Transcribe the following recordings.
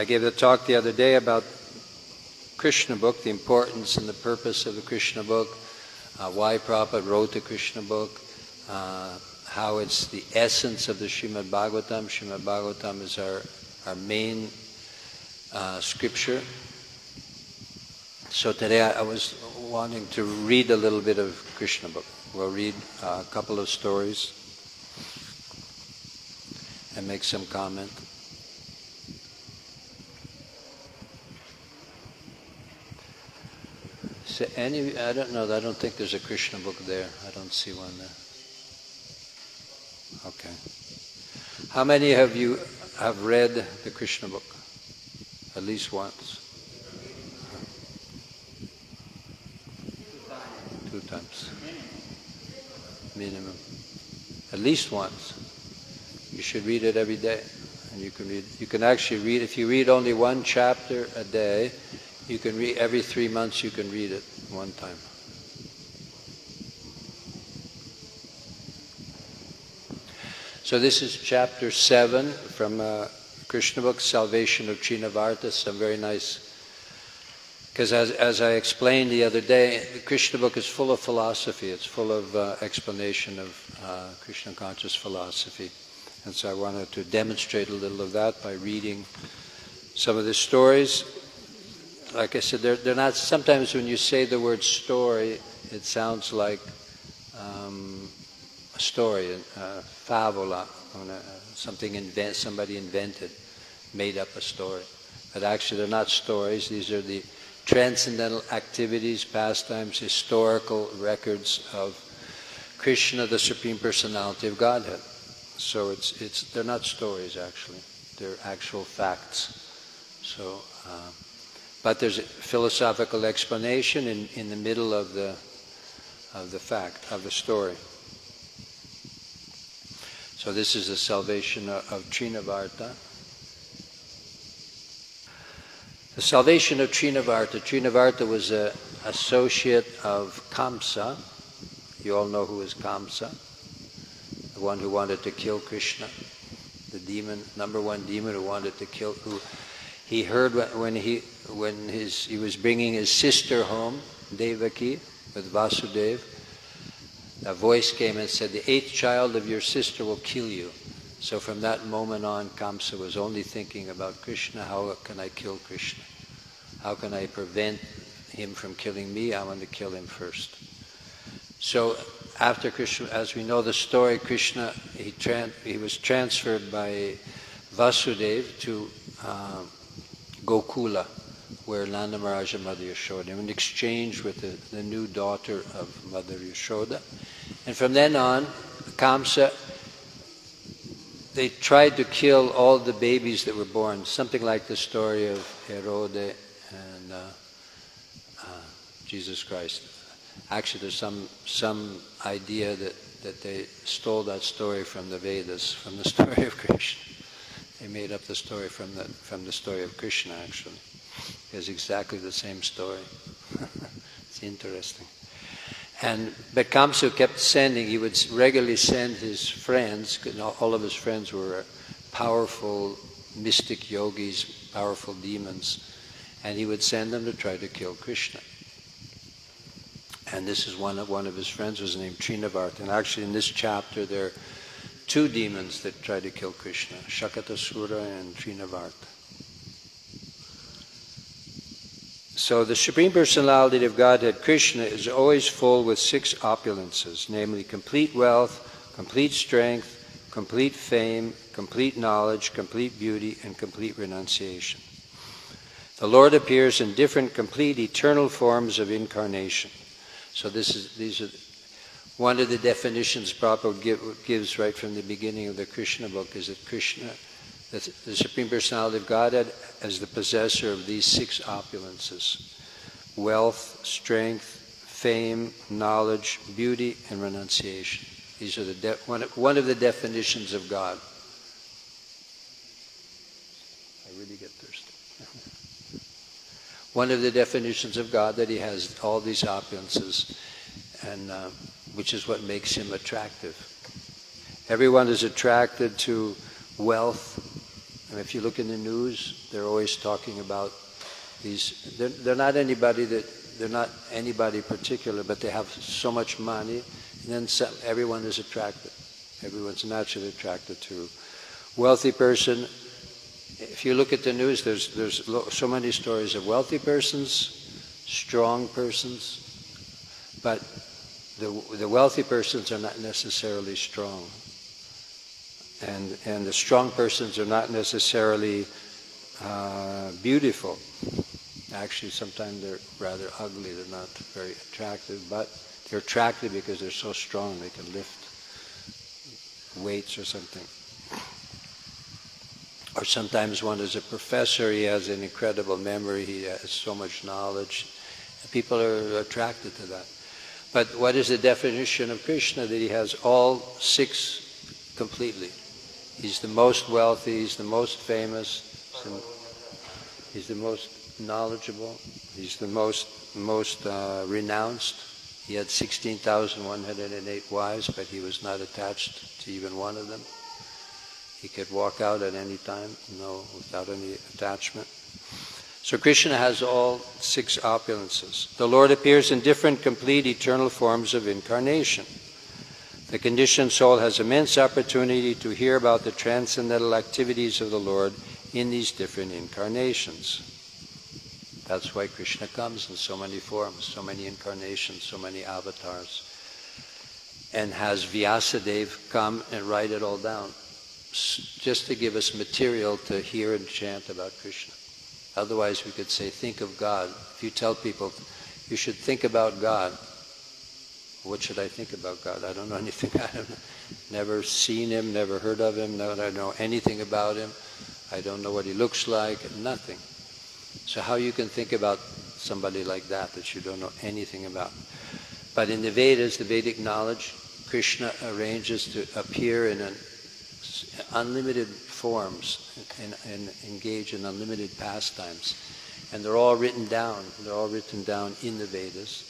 I gave a talk the other day about Krishna book, the importance and the purpose of the Krishna book, uh, why Prabhupada wrote the Krishna book, uh, how it's the essence of the Srimad Bhagavatam. Srimad Bhagavatam is our, our main uh, scripture. So today I, I, was wanting to read a little bit of Krishna book. We'll read a couple of stories and make some comment. So any, I don't know. I don't think there's a Krishna book there. I don't see one there. Okay. How many of you have read the Krishna book? At least once. Two times. Minimum. At least once. You should read it every day. And you can read you can actually read if you read only one chapter a day, you can read every three months you can read it one time. So this is chapter 7 from uh, Krishna book, Salvation of Trinavarta. Some very nice, because as, as I explained the other day, the Krishna book is full of philosophy. It's full of uh, explanation of uh, Krishna conscious philosophy. And so I wanted to demonstrate a little of that by reading some of the stories. Like I said, they're, they're not, sometimes when you say the word story, it sounds like um, a story, a favola, something invent, somebody invented, made up a story. But actually, they're not stories. These are the transcendental activities, pastimes, historical records of Krishna, the Supreme Personality of Godhead. So it's, it's, they're not stories, actually. They're actual facts. So, uh, but there's a philosophical explanation in, in the middle of the, of the fact, of the story. So this is the salvation of Trinavarta. The salvation of Trinavarta. Trinavarta was an associate of Kamsa. You all know who is Kamsa, the one who wanted to kill Krishna, the demon, number one demon who wanted to kill. Who he heard when he when his he was bringing his sister home, Devaki, with Vasudeva a voice came and said, The eighth child of your sister will kill you. So from that moment on, Kamsa was only thinking about Krishna. How can I kill Krishna? How can I prevent him from killing me? I want to kill him first. So after Krishna, as we know the story, Krishna, he, tran- he was transferred by Vasudeva to uh, Gokula, where Nanda Maharaj and Mother Yashoda, in exchange with the, the new daughter of Mother Yashoda. And from then on, Kamsa, they tried to kill all the babies that were born, something like the story of Herode and uh, uh, Jesus Christ. Actually, there's some, some idea that, that they stole that story from the Vedas, from the story of Krishna. They made up the story from the, from the story of Krishna, actually. It's exactly the same story. it's interesting. And Bekamsu kept sending, he would regularly send his friends, all of his friends were powerful mystic yogis, powerful demons, and he would send them to try to kill Krishna. And this is one of, one of his friends was named Trinavarta. And actually in this chapter there are two demons that try to kill Krishna, Shakatasura and Trinavarta. So the Supreme Personality of Godhead, Krishna, is always full with six opulences, namely complete wealth, complete strength, complete fame, complete knowledge, complete beauty, and complete renunciation. The Lord appears in different complete eternal forms of incarnation. So this is these are one of the definitions Prabhupada gives right from the beginning of the Krishna book is that Krishna the, the Supreme Personality of Godhead as the possessor of these six opulences wealth, strength, fame, knowledge, beauty, and renunciation. These are the de- one, of, one of the definitions of God. I really get thirsty. one of the definitions of God that He has all these opulences, and uh, which is what makes Him attractive. Everyone is attracted to wealth, And if you look in the news, they're always talking about these. They're, they're not anybody that they're not anybody particular, but they have so much money, and then some, everyone is attracted. Everyone's naturally attracted to wealthy person. If you look at the news, there's there's so many stories of wealthy persons, strong persons, but the the wealthy persons are not necessarily strong and, and the strong persons are not necessarily uh, beautiful. Actually, sometimes they're rather ugly. They're not very attractive, but they're attractive because they're so strong. They can lift weights or something. Or sometimes one is a professor. He has an incredible memory. He has so much knowledge. People are attracted to that. But what is the definition of Krishna? That he has all six completely. He's the most wealthy, he's the most famous, he's the, he's the most knowledgeable, he's the most, most uh, renounced. He had 16,108 wives, but he was not attached to even one of them. He could walk out at any time, no, without any attachment. So Krishna has all six opulences. The Lord appears in different, complete, eternal forms of incarnation. The conditioned soul has immense opportunity to hear about the transcendental activities of the Lord in these different incarnations. That's why Krishna comes in so many forms, so many incarnations, so many avatars. And has Vyasadeva come and write it all down, just to give us material to hear and chant about Krishna. Otherwise, we could say, think of God. If you tell people, you should think about God, what should I think about God? I don't know anything. I've never seen him, never heard of him, no, I don't know anything about him. I don't know what he looks like, nothing. So how you can think about somebody like that that you don't know anything about? But in the Vedas, the Vedic knowledge, Krishna arranges to appear in an unlimited forms and, and engage in unlimited pastimes. And they're all written down. They're all written down in the Vedas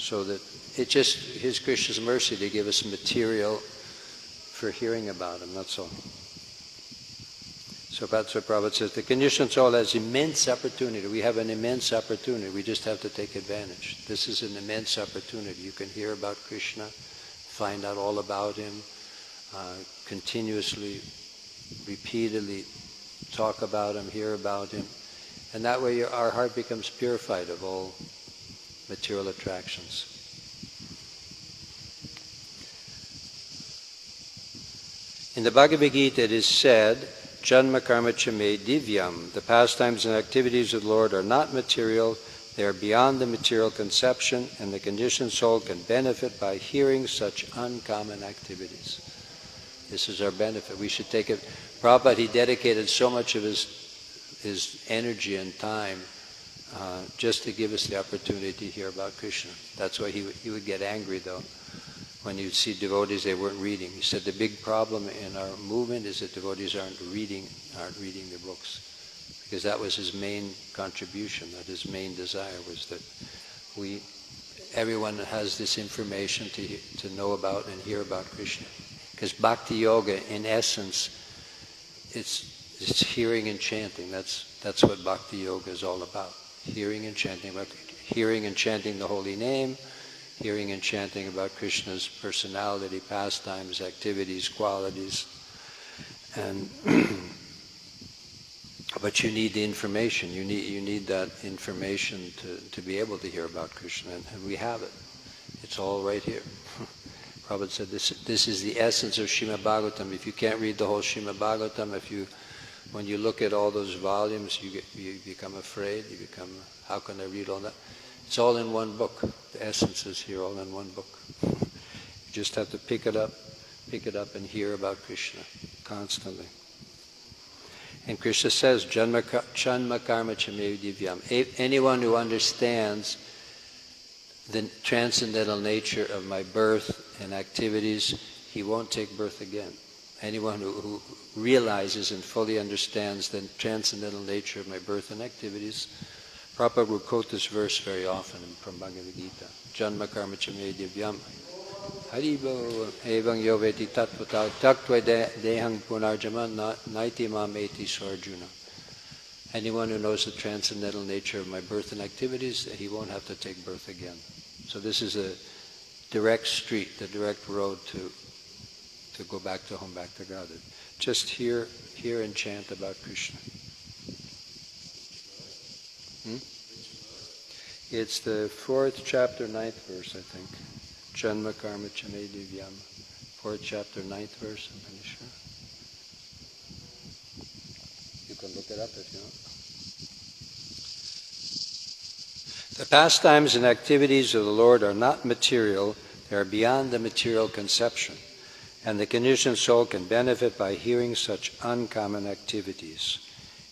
so that it's just His Krishna's mercy to give us material for hearing about Him, that's all. So what Prabhupada says. The conditioned soul has immense opportunity. We have an immense opportunity. We just have to take advantage. This is an immense opportunity. You can hear about Krishna, find out all about Him, uh, continuously, repeatedly talk about Him, hear about Him. And that way our heart becomes purified of all material attractions. In the Bhagavad Gita it is said, Janma karma chame divyam. The pastimes and activities of the Lord are not material, they are beyond the material conception, and the conditioned soul can benefit by hearing such uncommon activities. This is our benefit. We should take it. Prabhupada, he dedicated so much of his, his energy and time uh, just to give us the opportunity to hear about Krishna. That's why he, he would get angry, though, when you'd see devotees they weren't reading. He said the big problem in our movement is that devotees aren't reading, aren't reading the books, because that was his main contribution. That his main desire was that we, everyone has this information to to know about and hear about Krishna, because Bhakti Yoga, in essence, it's it's hearing and chanting. That's that's what Bhakti Yoga is all about hearing and chanting about hearing and chanting the holy name, hearing and chanting about Krishna's personality, pastimes, activities, qualities, and but you need the information. You need you need that information to, to be able to hear about Krishna, and, and we have it. It's all right here. Prabhupada said this this is the essence of Shrimad Bhagavatam. If you can't read the whole Shrimad Bhagavatam, if you when you look at all those volumes, you, get, you become afraid. You become, how can I read all that? It's all in one book. The essence is here, all in one book. You just have to pick it up, pick it up, and hear about Krishna constantly. And Krishna says, Janma, Karma Divyam. Anyone who understands the transcendental nature of my birth and activities, he won't take birth again. Anyone who, who realizes and fully understands the transcendental nature of my birth and activities. Prabhupada will quote this verse very often from Bhagavad Gita. Janma karma divyam. Haribo Evang Yoveti Dehang Naiti. Anyone who knows the transcendental nature of my birth and activities, he won't have to take birth again. So this is a direct street, the direct road to to go back to home, back to God. Just hear, hear and chant about Krishna. Hmm? It's the fourth chapter, ninth verse, I think. Janma Karma Chame Divyam. Fourth chapter, ninth verse, I'm pretty sure. You can look it up if you want. The pastimes and activities of the Lord are not material, they are beyond the material conception, and the conditioned soul can benefit by hearing such uncommon activities.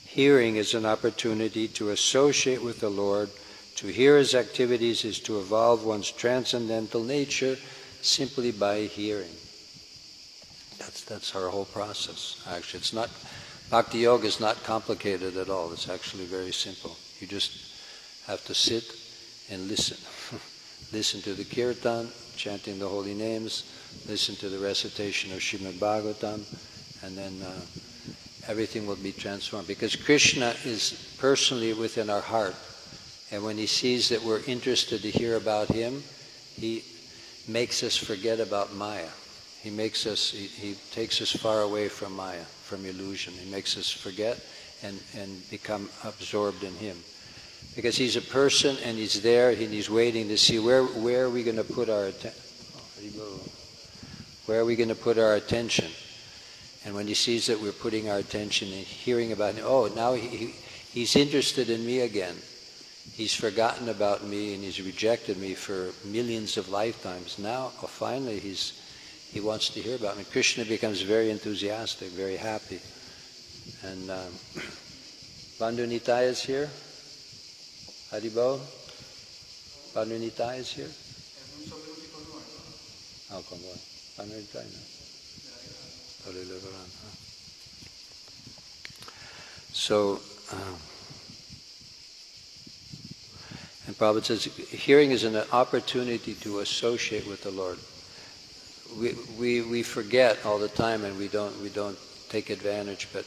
Hearing is an opportunity to associate with the Lord. To hear his activities is to evolve one's transcendental nature simply by hearing. That's, that's our whole process, actually. It's not, bhakti yoga is not complicated at all. It's actually very simple. You just have to sit and listen. listen to the kirtan, chanting the holy names, listen to the recitation of Srimad Bhagavatam, and then uh, everything will be transformed. Because Krishna is personally within our heart. And when he sees that we're interested to hear about him, he makes us forget about Maya. He makes us, he, he takes us far away from Maya, from illusion. He makes us forget and, and become absorbed in him because he's a person and he's there and he's waiting to see where where are we going to put our attention where are we going to put our attention? And when he sees that we're putting our attention and hearing about him oh now he, he's interested in me again. He's forgotten about me and he's rejected me for millions of lifetimes. Now oh, finally he's he wants to hear about me. Krishna becomes very enthusiastic very happy. And um, bandhu is here? Haribo? Panunita is here? Oh, come on. So, um, and Prabhupada says, hearing is an opportunity to associate with the Lord. We, we, we forget all the time and we don't, we don't take advantage, but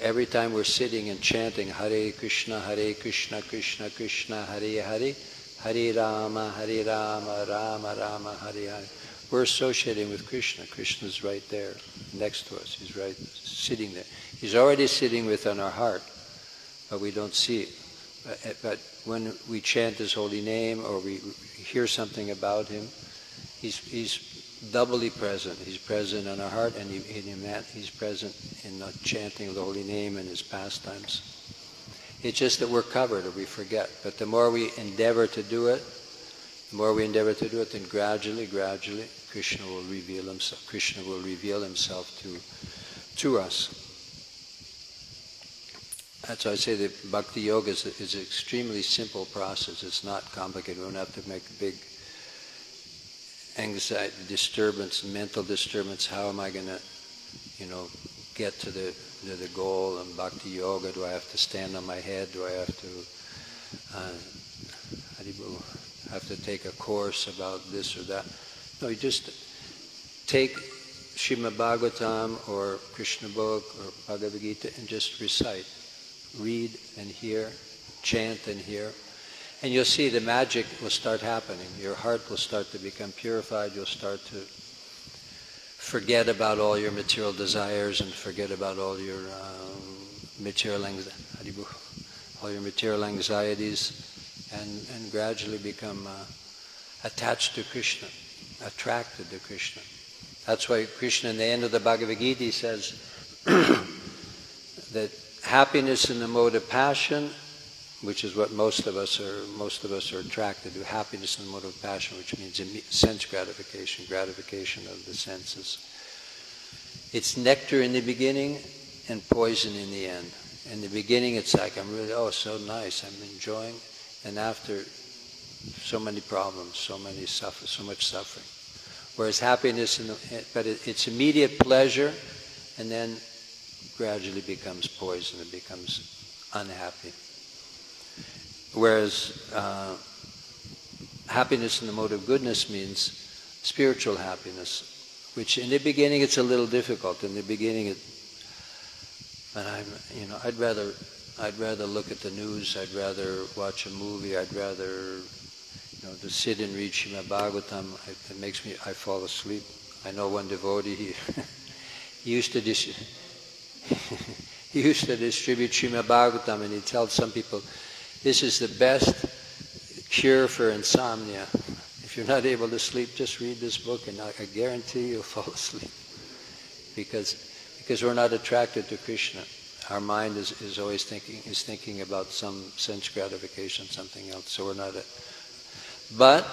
every time we're sitting and chanting Hare Krishna, Hare Krishna, Krishna Krishna, Hare Hare, Hare Rama, Hare Rama, Rama Rama, Hare Hare, we're associating with Krishna. Krishna's right there next to us. He's right sitting there. He's already sitting within our heart, but we don't see it. But, eh, but when we chant His holy name or we hear something about Him, He's, he's doubly present. He's present in our heart and he, in that he's present in the chanting of the holy name and his pastimes. It's just that we're covered or we forget. But the more we endeavor to do it, the more we endeavor to do it, then gradually, gradually, Krishna will reveal himself. Krishna will reveal himself to, to us. That's why I say that bhakti yoga is, is an extremely simple process. It's not complicated. We don't have to make big anxiety, disturbance, mental disturbance. How am I going to, you know, get to the to the goal in bhakti yoga? Do I have to stand on my head? Do I have to uh, have to take a course about this or that? No, you just take Srimad Bhagavatam or Krishna book or Bhagavad Gita and just recite, read and hear, chant and hear, and you'll see the magic will start happening. Your heart will start to become purified. You'll start to forget about all your material desires and forget about all your um, material all your material anxieties, and, and gradually become uh, attached to Krishna, attracted to Krishna. That's why Krishna, in the end of the Bhagavad Gita, says that happiness in the mode of passion which is what most of us are most of us are attracted to happiness in the mode of passion which means sense gratification gratification of the senses it's nectar in the beginning and poison in the end in the beginning it's like i'm really oh so nice i'm enjoying and after so many problems so many suffer so much suffering whereas happiness in the, but it, it's immediate pleasure and then gradually becomes poison it becomes unhappy Whereas uh, happiness in the mode of goodness means spiritual happiness, which in the beginning it's a little difficult. In the beginning, it, but I'm, you know, I'd rather, I'd rather look at the news. I'd rather watch a movie. I'd rather, know, to sit and read Srimad Bhagavatam. It, makes me, I fall asleep. I know one devotee. He, he used to he used to distribute Srimad Bhagavatam, and he tells some people, "This is the best cure for insomnia. If you're not able to sleep, just read this book, and I, I guarantee you'll fall asleep." Because because we're not attracted to Krishna. Our mind is, is always thinking is thinking about some sense gratification, something else. So we're not. But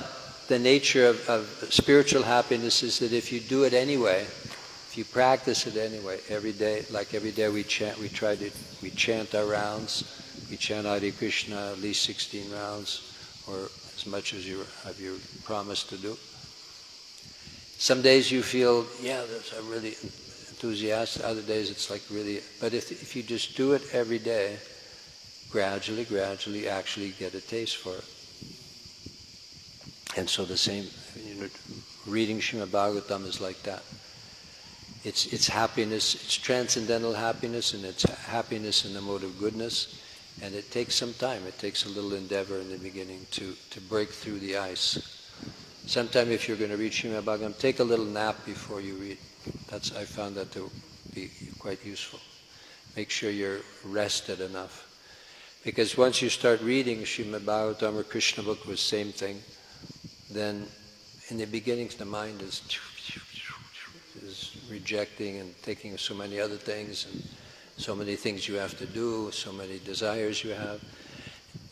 the nature of, of spiritual happiness is that if you do it anyway, if you practice it anyway, every day, like every day we chant, we try to we chant our rounds, we chant Hare Krishna at least 16 rounds, or as much as you have you promised to do. Some days you feel, yeah, I'm really enthusiastic. Other days it's like really, but if, if you just do it every day, gradually, gradually actually get a taste for it. And so the same, you know, reading Srimad Bhagavatam is like that. It's, it's happiness, it's transcendental happiness, and it's happiness in the mode of goodness. And it takes some time. It takes a little endeavor in the beginning to, to break through the ice. Sometime if you're going to read Srimad Bhagavatam, take a little nap before you read. That's I found that to be quite useful. Make sure you're rested enough. Because once you start reading Srimad Bhagavatam or Krishna book was the same thing, then in the beginnings the mind is is rejecting and thinking of so many other things and so many things you have to do, so many desires you have.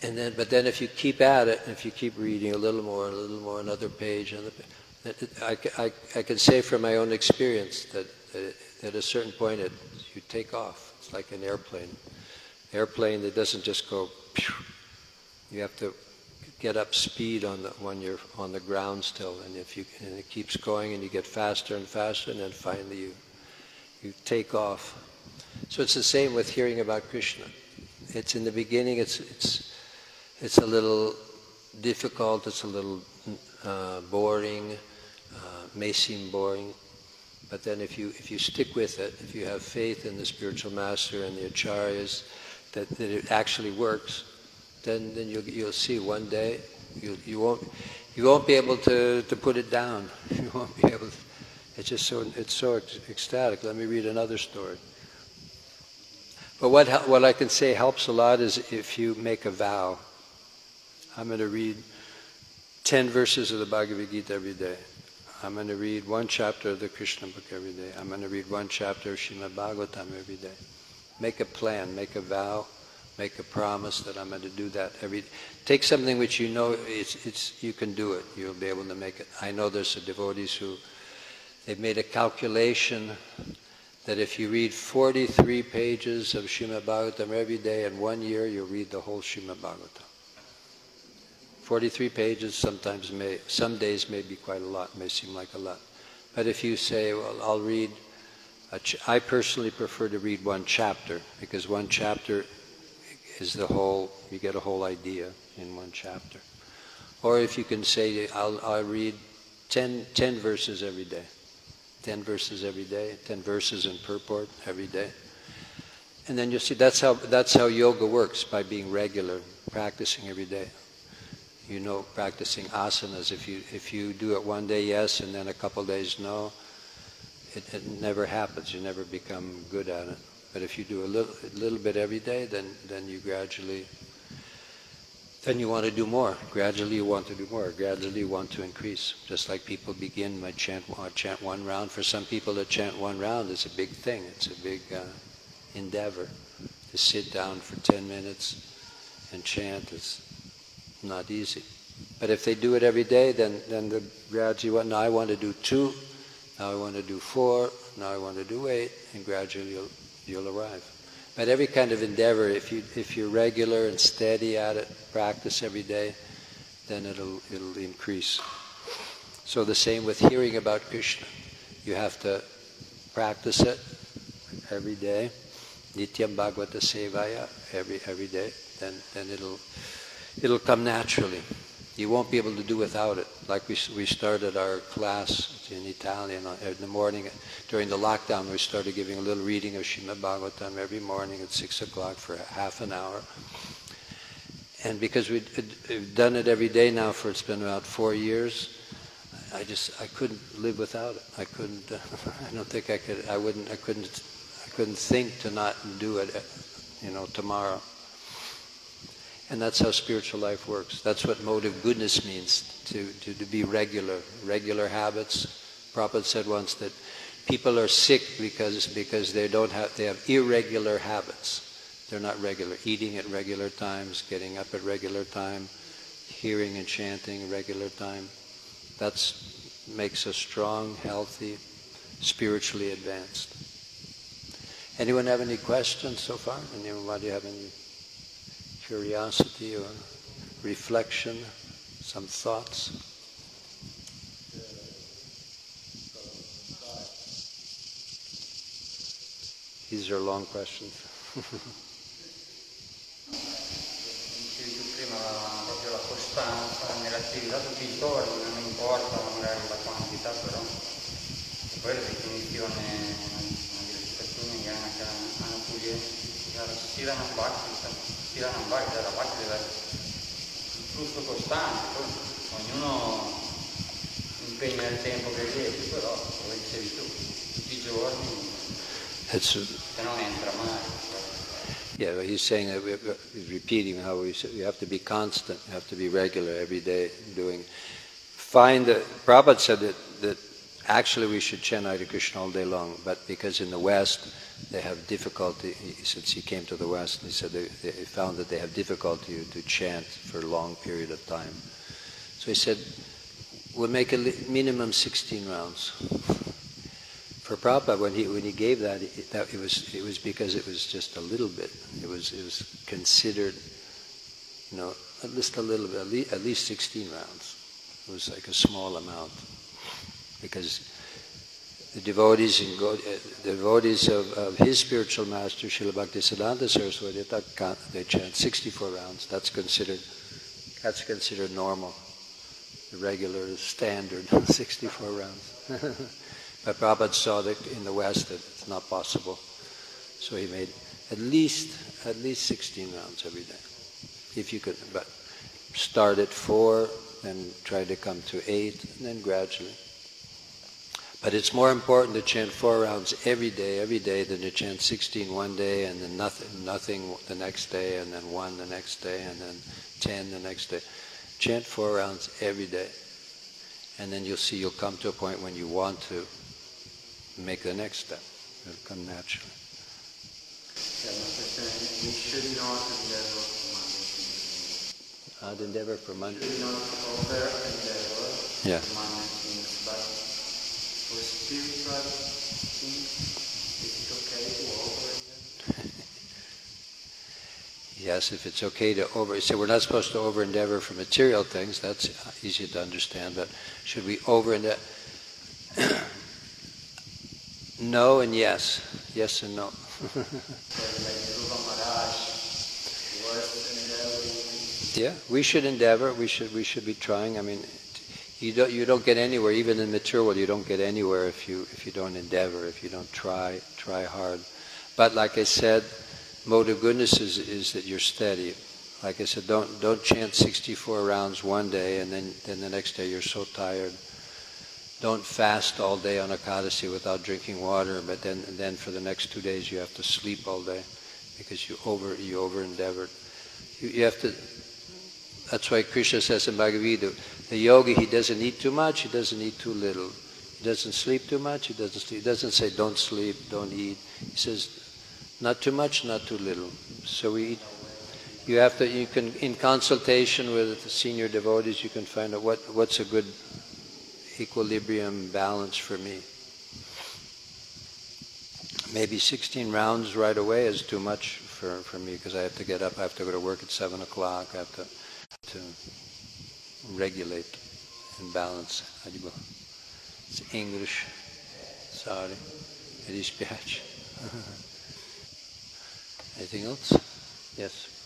And then, but then if you keep at it, if you keep reading a little more, a little more, another page, another page, I, I, I can say from my own experience that, that at a certain point it, you take off. It's like an airplane. Airplane that doesn't just go. You have to get up speed on the when you're on the ground still, and if you and it keeps going, and you get faster and faster, and then finally you you take off. So it's the same with hearing about Krishna. It's in the beginning. It's it's it's a little difficult. It's a little uh, boring may seem boring, but then if you if you stick with it, if you have faith in the spiritual master and the acharyas, that, that it actually works, then then you'll you'll see one day you you won't you won't be able to, to put it down. You won't be able. To, it's just so it's so ecstatic. Let me read another story. But what what I can say helps a lot is if you make a vow. I'm going to read ten verses of the Bhagavad Gita every day. I'm going to read one chapter of the Krishna book every day. I'm going to read one chapter of Srimad Bhagavatam every day. Make a plan, make a vow, make a promise that I'm going to do that every. Take something which you know it's, it's, you can do it. You'll be able to make it. I know there's some devotees who they've made a calculation that if you read 43 pages of Srimad Bhagavatam every day in one year, you'll read the whole Srimad Bhagavatam. 43 pages sometimes may, some days may be quite a lot, may seem like a lot. But if you say, well, I'll read, ch- I personally prefer to read one chapter because one chapter is the whole, you get a whole idea in one chapter. Or if you can say, I'll, I'll read 10, 10 verses every day. 10 verses every day, 10 verses in purport every day. And then you'll see that's how, that's how yoga works by being regular, practicing every day you know practicing asanas. If you if you do it one day, yes, and then a couple days, no, it, it never happens. You never become good at it. But if you do a little a little bit every day, then then you gradually then you want to do more. Gradually, you want to do more. Gradually, you want to increase. Just like people begin by chant, uh, chant one round. For some people, to chant one round is a big thing. It's a big uh, endeavor. To sit down for 10 minutes and chant is not easy. But if they do it every day, then, then the gradually, well, now I want to do two, now I want to do four, now I want to do eight, and gradually you'll, you'll arrive. But every kind of endeavor, if, you, if you're regular and steady at it, practice every day, then it'll, it'll increase. So the same with hearing about Krishna. You have to practice it every day. Nityam Bhagavata Sevaya, every, every day. Then, then it'll, it'll come naturally. You won't be able to do without it. Like we, we started our class in Italian in the morning. During the lockdown, we started giving a little reading of Srimad Bhagavatam every morning at 6 o'clock for half an hour. And because we've done it every day now for it's been about four years, I just I couldn't live without it. I couldn't. I don't think I could. I wouldn't. I couldn't. I couldn't think to not do it. You know, tomorrow. And that's how spiritual life works. That's what of goodness means, to, to, to be regular, regular habits. Prabhupada said once that people are sick because, because they, don't have, they have irregular habits. They're not regular. Eating at regular times, getting up at regular time, hearing and chanting regular time. That makes us strong, healthy, spiritually advanced. Anyone have any questions so far? Anybody have any curiosity or reflection, some thoughts? These are long questions. proprio la costanza nell'attività tutti i giorni, non importa magari la quantità, però poi la definizione di recitazione che hanno pure stila non basta, stila non basta, la parte deve il flusso costante, poi ognuno impegna il tempo che riesce, però come dicevi tu, tutti i giorni, Yeah, but he's saying that we're, he's repeating how we you have to be constant, you have to be regular every day doing. Find that Prabhupada said that, that actually we should chant Hare Krishna all day long, but because in the West they have difficulty, since he came to the West, he said they, they found that they have difficulty to chant for a long period of time. So he said, we'll make a minimum 16 rounds for Prabhupada, when he when he gave that, it, that it was it was because it was just a little bit. It was it was considered, you know, at least a little bit, at least, at least 16 rounds. It was like a small amount, because the devotees in uh, the devotees of, of his spiritual master Srila Bhaktisiddhanta Saraswati, they chant 64 rounds. That's considered that's considered normal, the regular standard 64 rounds. But Prabhupada saw that in the West that it's not possible. So he made at least at least 16 rounds every day. If you could, but start at four, then try to come to eight, and then gradually. But it's more important to chant four rounds every day, every day, than to chant 16 one day and then nothing, nothing the next day, and then one the next day, and then 10 the next day. Chant four rounds every day. And then you'll see you'll come to a point when you want to make the next step. It'll come naturally. I'd endeavor for Monday. Yeah. but for spiritual things, is it okay to over Yes, if it's okay to over, so we're not supposed to over endeavor for material things, that's easy to understand, but should we over endeavor? No and yes. Yes and no. yeah, we should endeavor. We should we should be trying. I mean, you don't you don't get anywhere. Even in material you don't get anywhere if you if you don't endeavor. If you don't try try hard. But like I said, mode of goodness is is that you're steady. Like I said, don't don't chant 64 rounds one day and then then the next day you're so tired don't fast all day on Ekadasi without drinking water, but then then for the next two days you have to sleep all day because you over you over endeavored. You, you have to. That's why Krishna says in Bhagavad Gita, the yogi he doesn't eat too much, he doesn't eat too little. He doesn't sleep too much, he doesn't sleep. He doesn't say don't sleep, don't eat. He says not too much, not too little. So we eat. You have to. You can in consultation with senior devotees, you can find out what what's a good equilibrium balance for me. Maybe 16 rounds right away is too much for, for me because I have to get up, I have to go to work at 7 o'clock, I have to, to regulate and balance. It's English. Sorry. Mi dispiace. Anything else? Yes.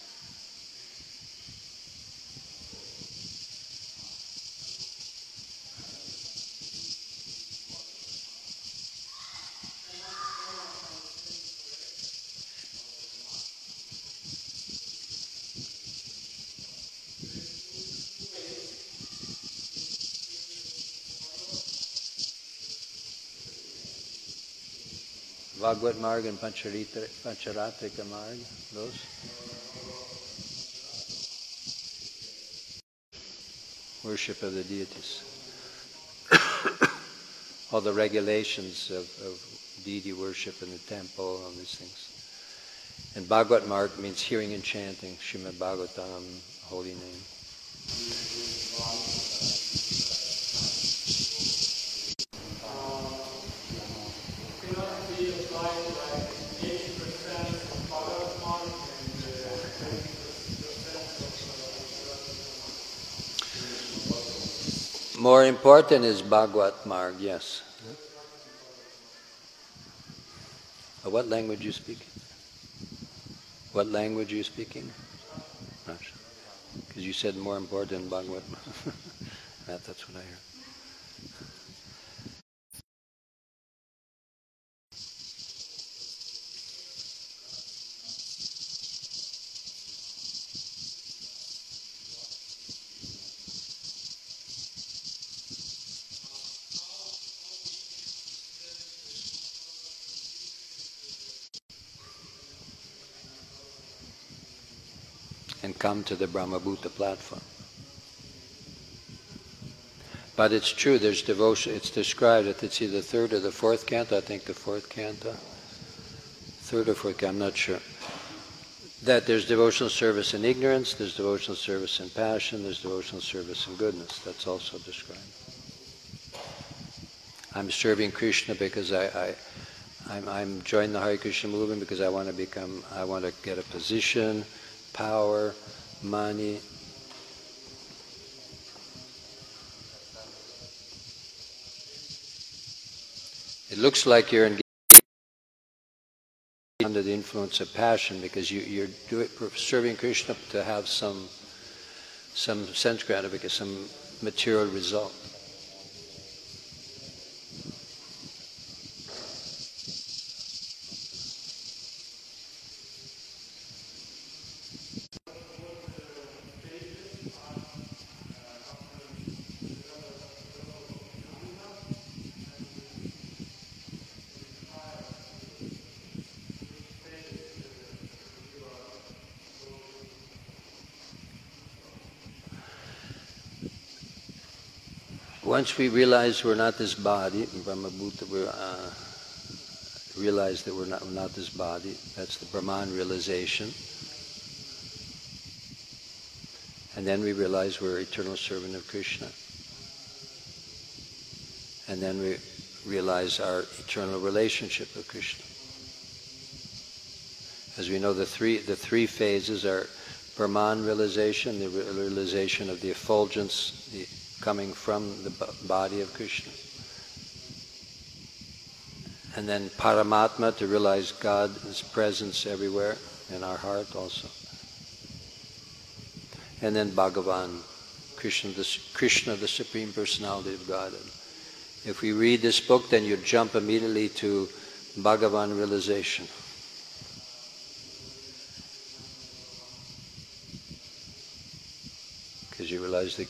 Marg and Pancharatrika Marg, those? Worship of the deities. All the regulations of, of deity worship in the temple, all these things. And Bhagavad Marg means hearing and chanting, Srimad Bhagavatam, holy name. More important is Bhagavad Marg, yes. Uh, What language you speak? What language are you speaking? Because you said more important Bhagavad. that, that's what I heard. Come to the Brahmabhuta platform. But it's true, there's devotion, it's described that it's either third or the fourth canto, I think the fourth canto, third or fourth I'm not sure, that there's devotional service in ignorance, there's devotional service in passion, there's devotional service in goodness. That's also described. I'm serving Krishna because I, I I'm, I'm joining the Hare Krishna movement because I want to become, I want to get a position, power, money. It looks like you're engaged under the influence of passion because you, you're doing, serving Krishna to have some, some sense gratification, some material result. Once we realize we're not this body, Brahmabhuta, we uh, realize that we're not, we're not this body, that's the Brahman realization. And then we realize we're eternal servant of Krishna. And then we realize our eternal relationship with Krishna. As we know, the three, the three phases are Brahman realization, the realization of the effulgence, the coming from the body of Krishna. And then Paramatma to realize God's presence everywhere in our heart also. And then Bhagavan, Krishna the, Krishna, the Supreme Personality of God. And if we read this book, then you jump immediately to Bhagavan realization. Because you realize that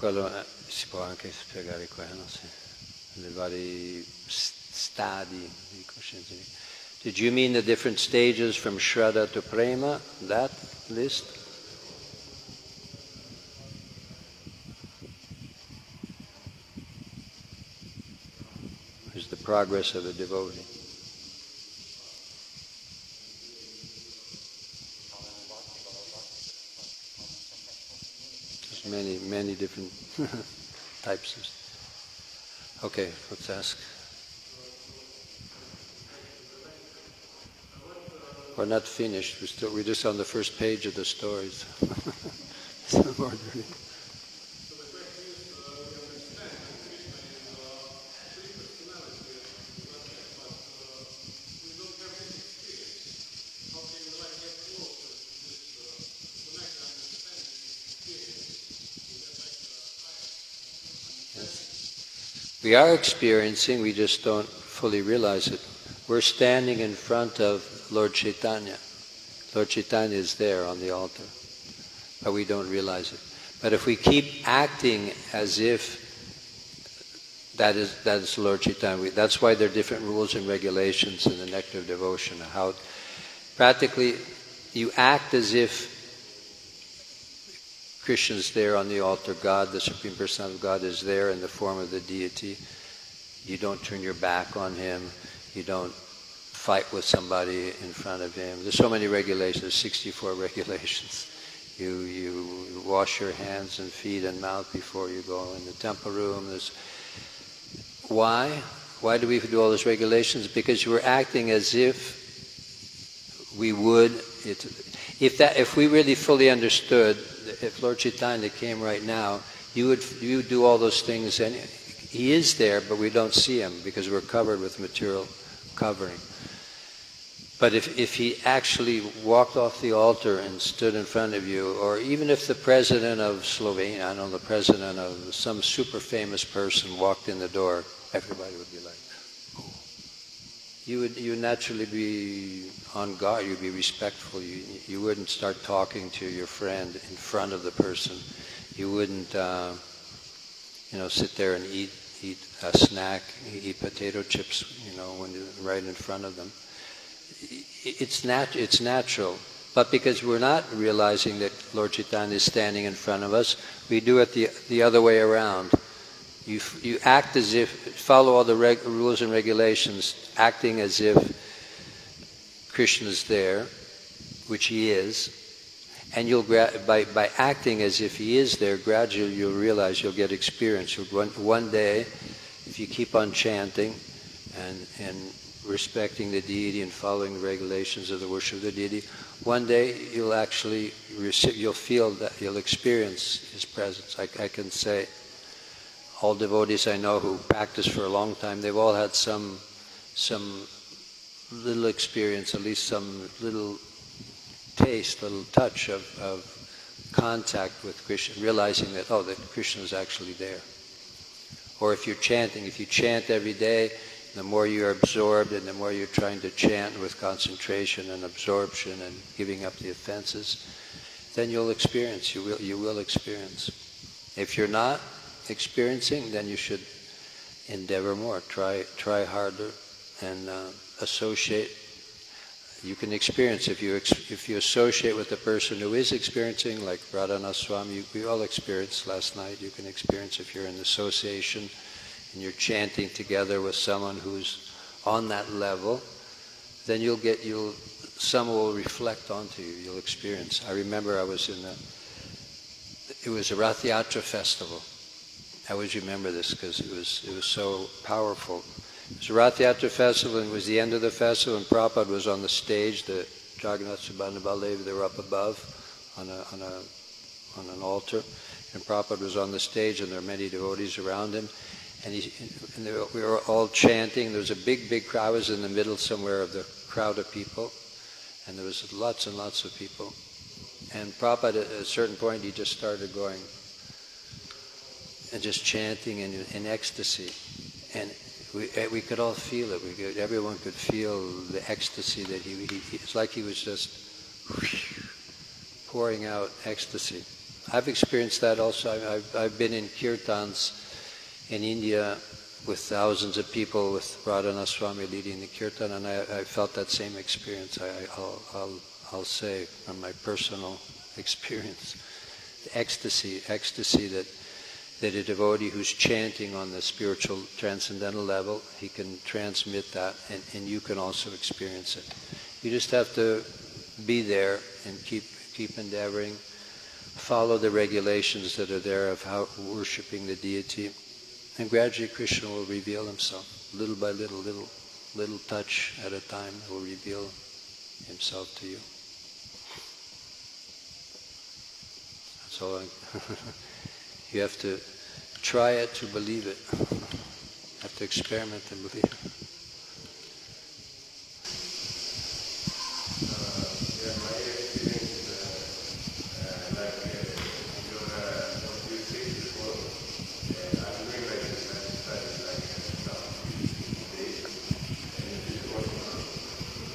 Quello eh, si può anche spiegare quello, sì. Vari stadi di coscienza. Did you mean the different stages from Shraddha to Prema? That list? Is the progress of a devotee. Many, many different types of. Okay, let's ask. We're not finished. We're still we're just on the first page of the stories. We are experiencing, we just don't fully realize it. We're standing in front of Lord Chaitanya. Lord Chaitanya is there on the altar, but we don't realize it. But if we keep acting as if that is that is Lord Chaitanya, that's why there are different rules and regulations in the Nectar of Devotion. How practically you act as if Krishna is there on the altar. God, the Supreme Personality of God, is there in the form of the deity. You don't turn your back on him. You don't fight with somebody in front of him. There's so many regulations, 64 regulations. You, you wash your hands and feet and mouth before you go in the temple room. There's, why? Why do we do all those regulations? Because we're acting as if we would, it, if, that, if we really fully understood, if Lord Chaitanya came right now, you would, you would do all those things and he is there, but we don't see him because we're covered with material covering. But if, if he actually walked off the altar and stood in front of you, or even if the president of Slovenia, I know, the president of some super famous person walked in the door, everybody would be like. You would you naturally be on guard, you'd be respectful. You, you wouldn't start talking to your friend in front of the person. You wouldn't, uh, you know, sit there and eat eat a snack, eat potato chips, you know, when right in front of them it's, nat- it's natural. But because we're not realizing that Lord Chaitanya is standing in front of us, we do it the, the other way around. You, you act as if, follow all the reg- rules and regulations, acting as if Krishna is there, which he is, and you'll by, by acting as if he is there, gradually you'll realize you'll get experience. One, one day, if you keep on chanting and, and respecting the deity and following the regulations of the worship of the deity, one day you'll actually receive, you'll feel that you'll experience his presence. I, I can say all devotees I know who practice for a long time, they've all had some some little experience, at least some little taste, little touch of, of contact with Krishna, realizing that, oh, that Krishna is actually there. Or if you're chanting, if you chant every day, the more you're absorbed and the more you're trying to chant with concentration and absorption and giving up the offenses, then you'll experience, you will, you will experience. If you're not experiencing, then you should endeavor more, try, try harder and uh, associate. You can experience if you ex- if you associate with a person who is experiencing, like Radhanath Swami, we all experienced last night. You can experience if you're in association and you're chanting together with someone who's on that level, then you'll get you'll someone will reflect onto you. You'll experience. I remember I was in a it was a Rath Yatra festival. I always remember this because it was it was so powerful. It was a Rath festival and it was the end of the festival and Prabhupada was on the stage, the Jagannath Baladev, they were up above on a on a on an altar. And Prabhupada was on the stage and there were many devotees around him and, he, and were, we were all chanting. There was a big, big crowd. I was in the middle somewhere of the crowd of people, and there was lots and lots of people. And Prabhupada, at a certain point, he just started going and just chanting in, in ecstasy. And we, eh, we could all feel it. We could, everyone could feel the ecstasy that he, he, it's like he was just pouring out ecstasy. I've experienced that also. I've, I've been in kirtans in India with thousands of people with Radhanath Swami leading the kirtan, and I, I felt that same experience. I, will I'll, I'll say from my personal experience, the ecstasy, ecstasy that that a devotee who's chanting on the spiritual transcendental level, he can transmit that, and, and you can also experience it. You just have to be there and keep keep endeavoring, follow the regulations that are there of how worshiping the deity and gradually Krishna will reveal himself, little by little, little, little touch at a time, will reveal himself to you. So You have to try it to believe it. You have to experiment and believe it.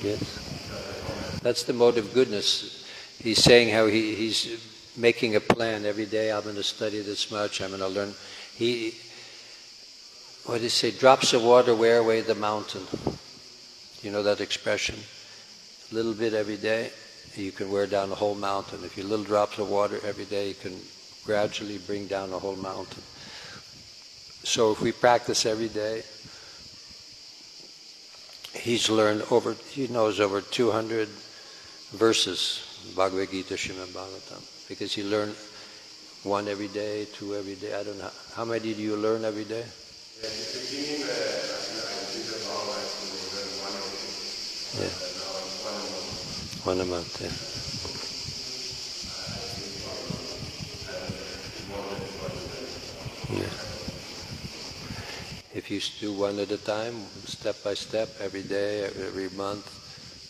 Yes. That's the mode of goodness. He's saying how he, he's making a plan every day. I'm going to study this much. I'm going to learn. He, what does he say? Drops of water wear away the mountain. You know that expression? A little bit every day, you can wear down a whole mountain. If you little drops of water every day, you can gradually bring down a whole mountain. So if we practice every day, he's learned over, he knows over 200 verses, Bhagavad Gita, Srimad Bhagavatam, because you learn one every day, two every day. I don't know. How many do you learn every day? Yeah. One a month, yeah. If you do one at a time, step by step, every day, every month,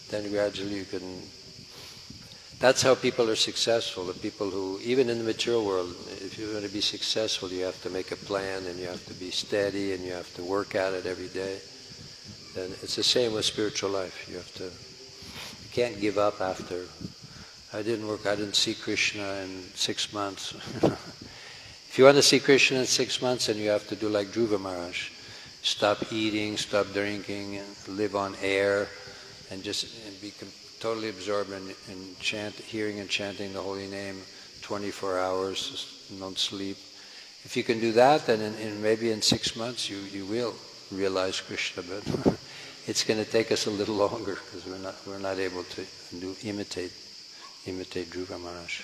then gradually you can. That's how people are successful. The people who, even in the material world, if you want to be successful, you have to make a plan and you have to be steady and you have to work at it every day. And it's the same with spiritual life. You have to, you can't give up after. I didn't work, I didn't see Krishna in six months. if you want to see Krishna in six months, then you have to do like Dhruva Maharaj. Stop eating, stop drinking, live on air, and just and be totally absorbed in, in chant, hearing and chanting the holy name 24 hours, don't sleep. If you can do that, then in, in maybe in six months you, you will realize Krishna, but it's going to take us a little longer because we're not, we're not able to do, imitate, imitate Dhruva Maharaj.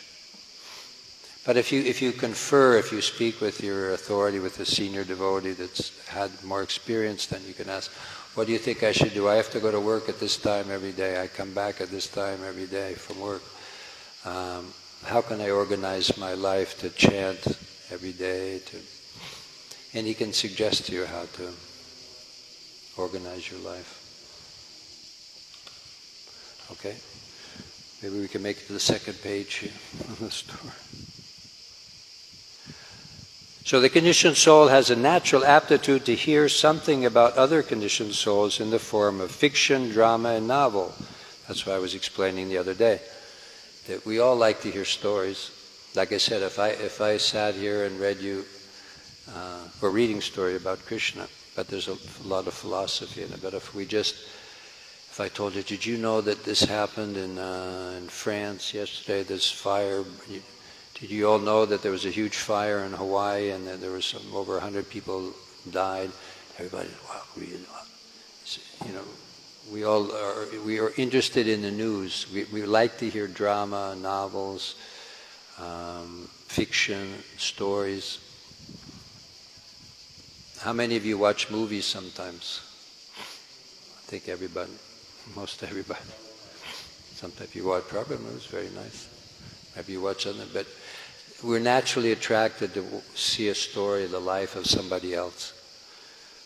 But if you, if you confer, if you speak with your authority, with a senior devotee that's had more experience, then you can ask, what do you think I should do? I have to go to work at this time every day. I come back at this time every day from work. Um, how can I organize my life to chant every day? To, and he can suggest to you how to organize your life. Okay? Maybe we can make it to the second page of the story. So the conditioned soul has a natural aptitude to hear something about other conditioned souls in the form of fiction, drama, and novel. That's what I was explaining the other day. That we all like to hear stories. Like I said, if I if I sat here and read you uh, a reading story about Krishna, but there's a, a lot of philosophy in it. But if we just if I told you, did you know that this happened in uh, in France yesterday? This fire did you all know that there was a huge fire in Hawaii and that there was some, over 100 people died? Everybody, wow, really? You know, we all are, we are interested in the news. We, we like to hear drama, novels, um, fiction, stories. How many of you watch movies sometimes? I think everybody, most everybody. Sometimes you watch Prabhupada movies, very nice. Maybe you watch something, but we're naturally attracted to see a story, of the life of somebody else.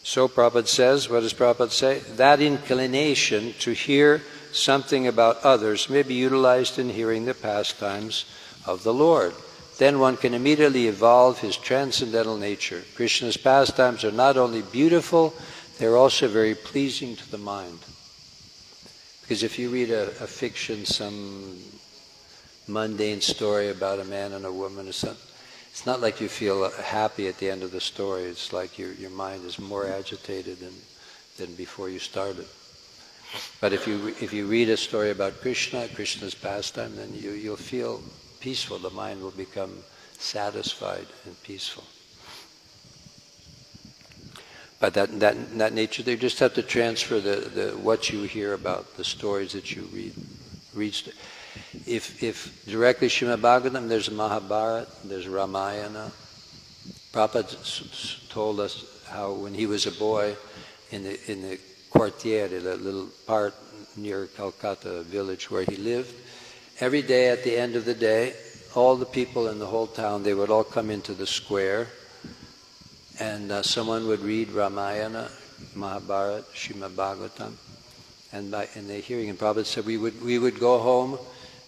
So Prabhupada says, what does Prabhupada say? That inclination to hear something about others may be utilized in hearing the pastimes of the Lord. Then one can immediately evolve his transcendental nature. Krishna's pastimes are not only beautiful, they're also very pleasing to the mind. Because if you read a, a fiction, some mundane story about a man and a woman or something. It's not like you feel happy at the end of the story. It's like your, your mind is more agitated than, than before you started. But if you, if you read a story about Krishna, Krishna's pastime, then you, you'll feel peaceful. The mind will become satisfied and peaceful. But that, that, that nature, you just have to transfer the, the, what you hear about the stories that you read. read if, if directly Srimad Bhagavatam, there's Mahabharata, there's Ramayana. Prabhupada told us how when he was a boy in the, in the quartiere, the little part near Calcutta village where he lived, every day at the end of the day, all the people in the whole town, they would all come into the square and uh, someone would read Ramayana, Mahabharata, Srimad Bhagavatam, and, by, and the hearing, and Prabhupada said we would, we would go home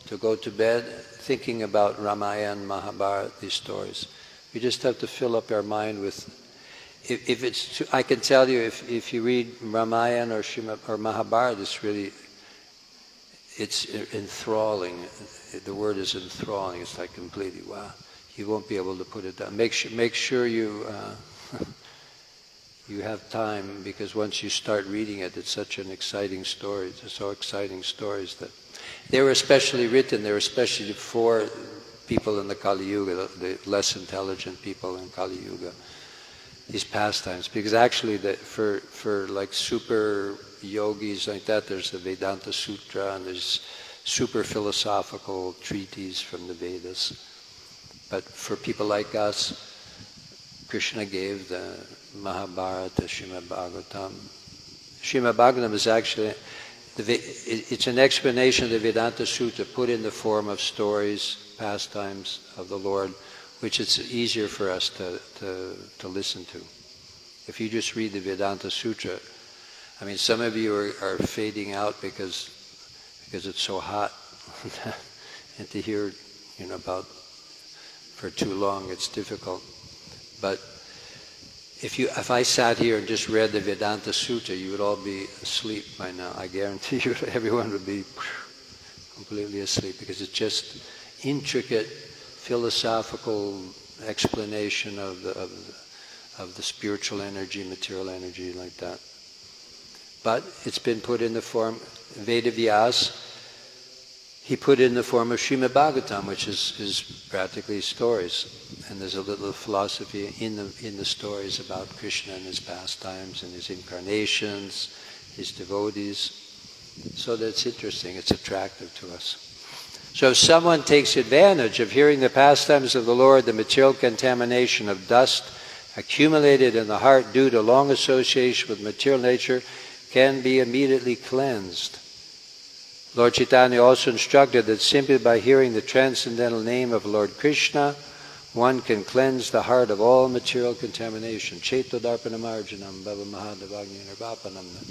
to go to bed thinking about Ramayana, Mahabharata, these stories. We just have to fill up our mind with. If, if it's, too, I can tell you, if, if you read Ramayana or Shima, or Mahabharata, it's really, it's enthralling. The word is enthralling. It's like completely wow. You won't be able to put it down. Make sure, make sure you uh, you have time because once you start reading it, it's such an exciting story. It's so exciting stories that they were especially written. They were especially for people in the Kali Yuga, the less intelligent people in Kali Yuga. These pastimes, because actually, the, for for like super yogis like that, there's the Vedanta Sutra and there's super philosophical treatises from the Vedas. But for people like us, Krishna gave the Mahabharata, Srimad Bhagavatam. Srimad Bhagavatam is actually, it's an explanation of the Vedanta Sutra put in the form of stories, pastimes of the Lord, which it's easier for us to, to, to listen to. If you just read the Vedanta Sutra, I mean, some of you are, are fading out because because it's so hot, and to hear, you know, about for too long, it's difficult. But if you, if I sat here and just read the Vedanta Sutra, you would all be asleep by now. I guarantee you, everyone would be completely asleep because it's just intricate philosophical explanation of the, of the, of the spiritual energy, material energy, like that. But it's been put in the form, Veda Vyas, he put in the form of Srimad Bhagavatam, which is, is practically stories. And there's a little philosophy in the, in the stories about Krishna and his pastimes and his incarnations, his devotees. So that's interesting, it's attractive to us. So if someone takes advantage of hearing the pastimes of the Lord, the material contamination of dust accumulated in the heart due to long association with material nature can be immediately cleansed. Lord Chaitanya also instructed that simply by hearing the transcendental name of Lord Krishna, one can cleanse the heart of all material contamination. Chaitodarpanamarjanam bhava mahadavagni nirvapanam.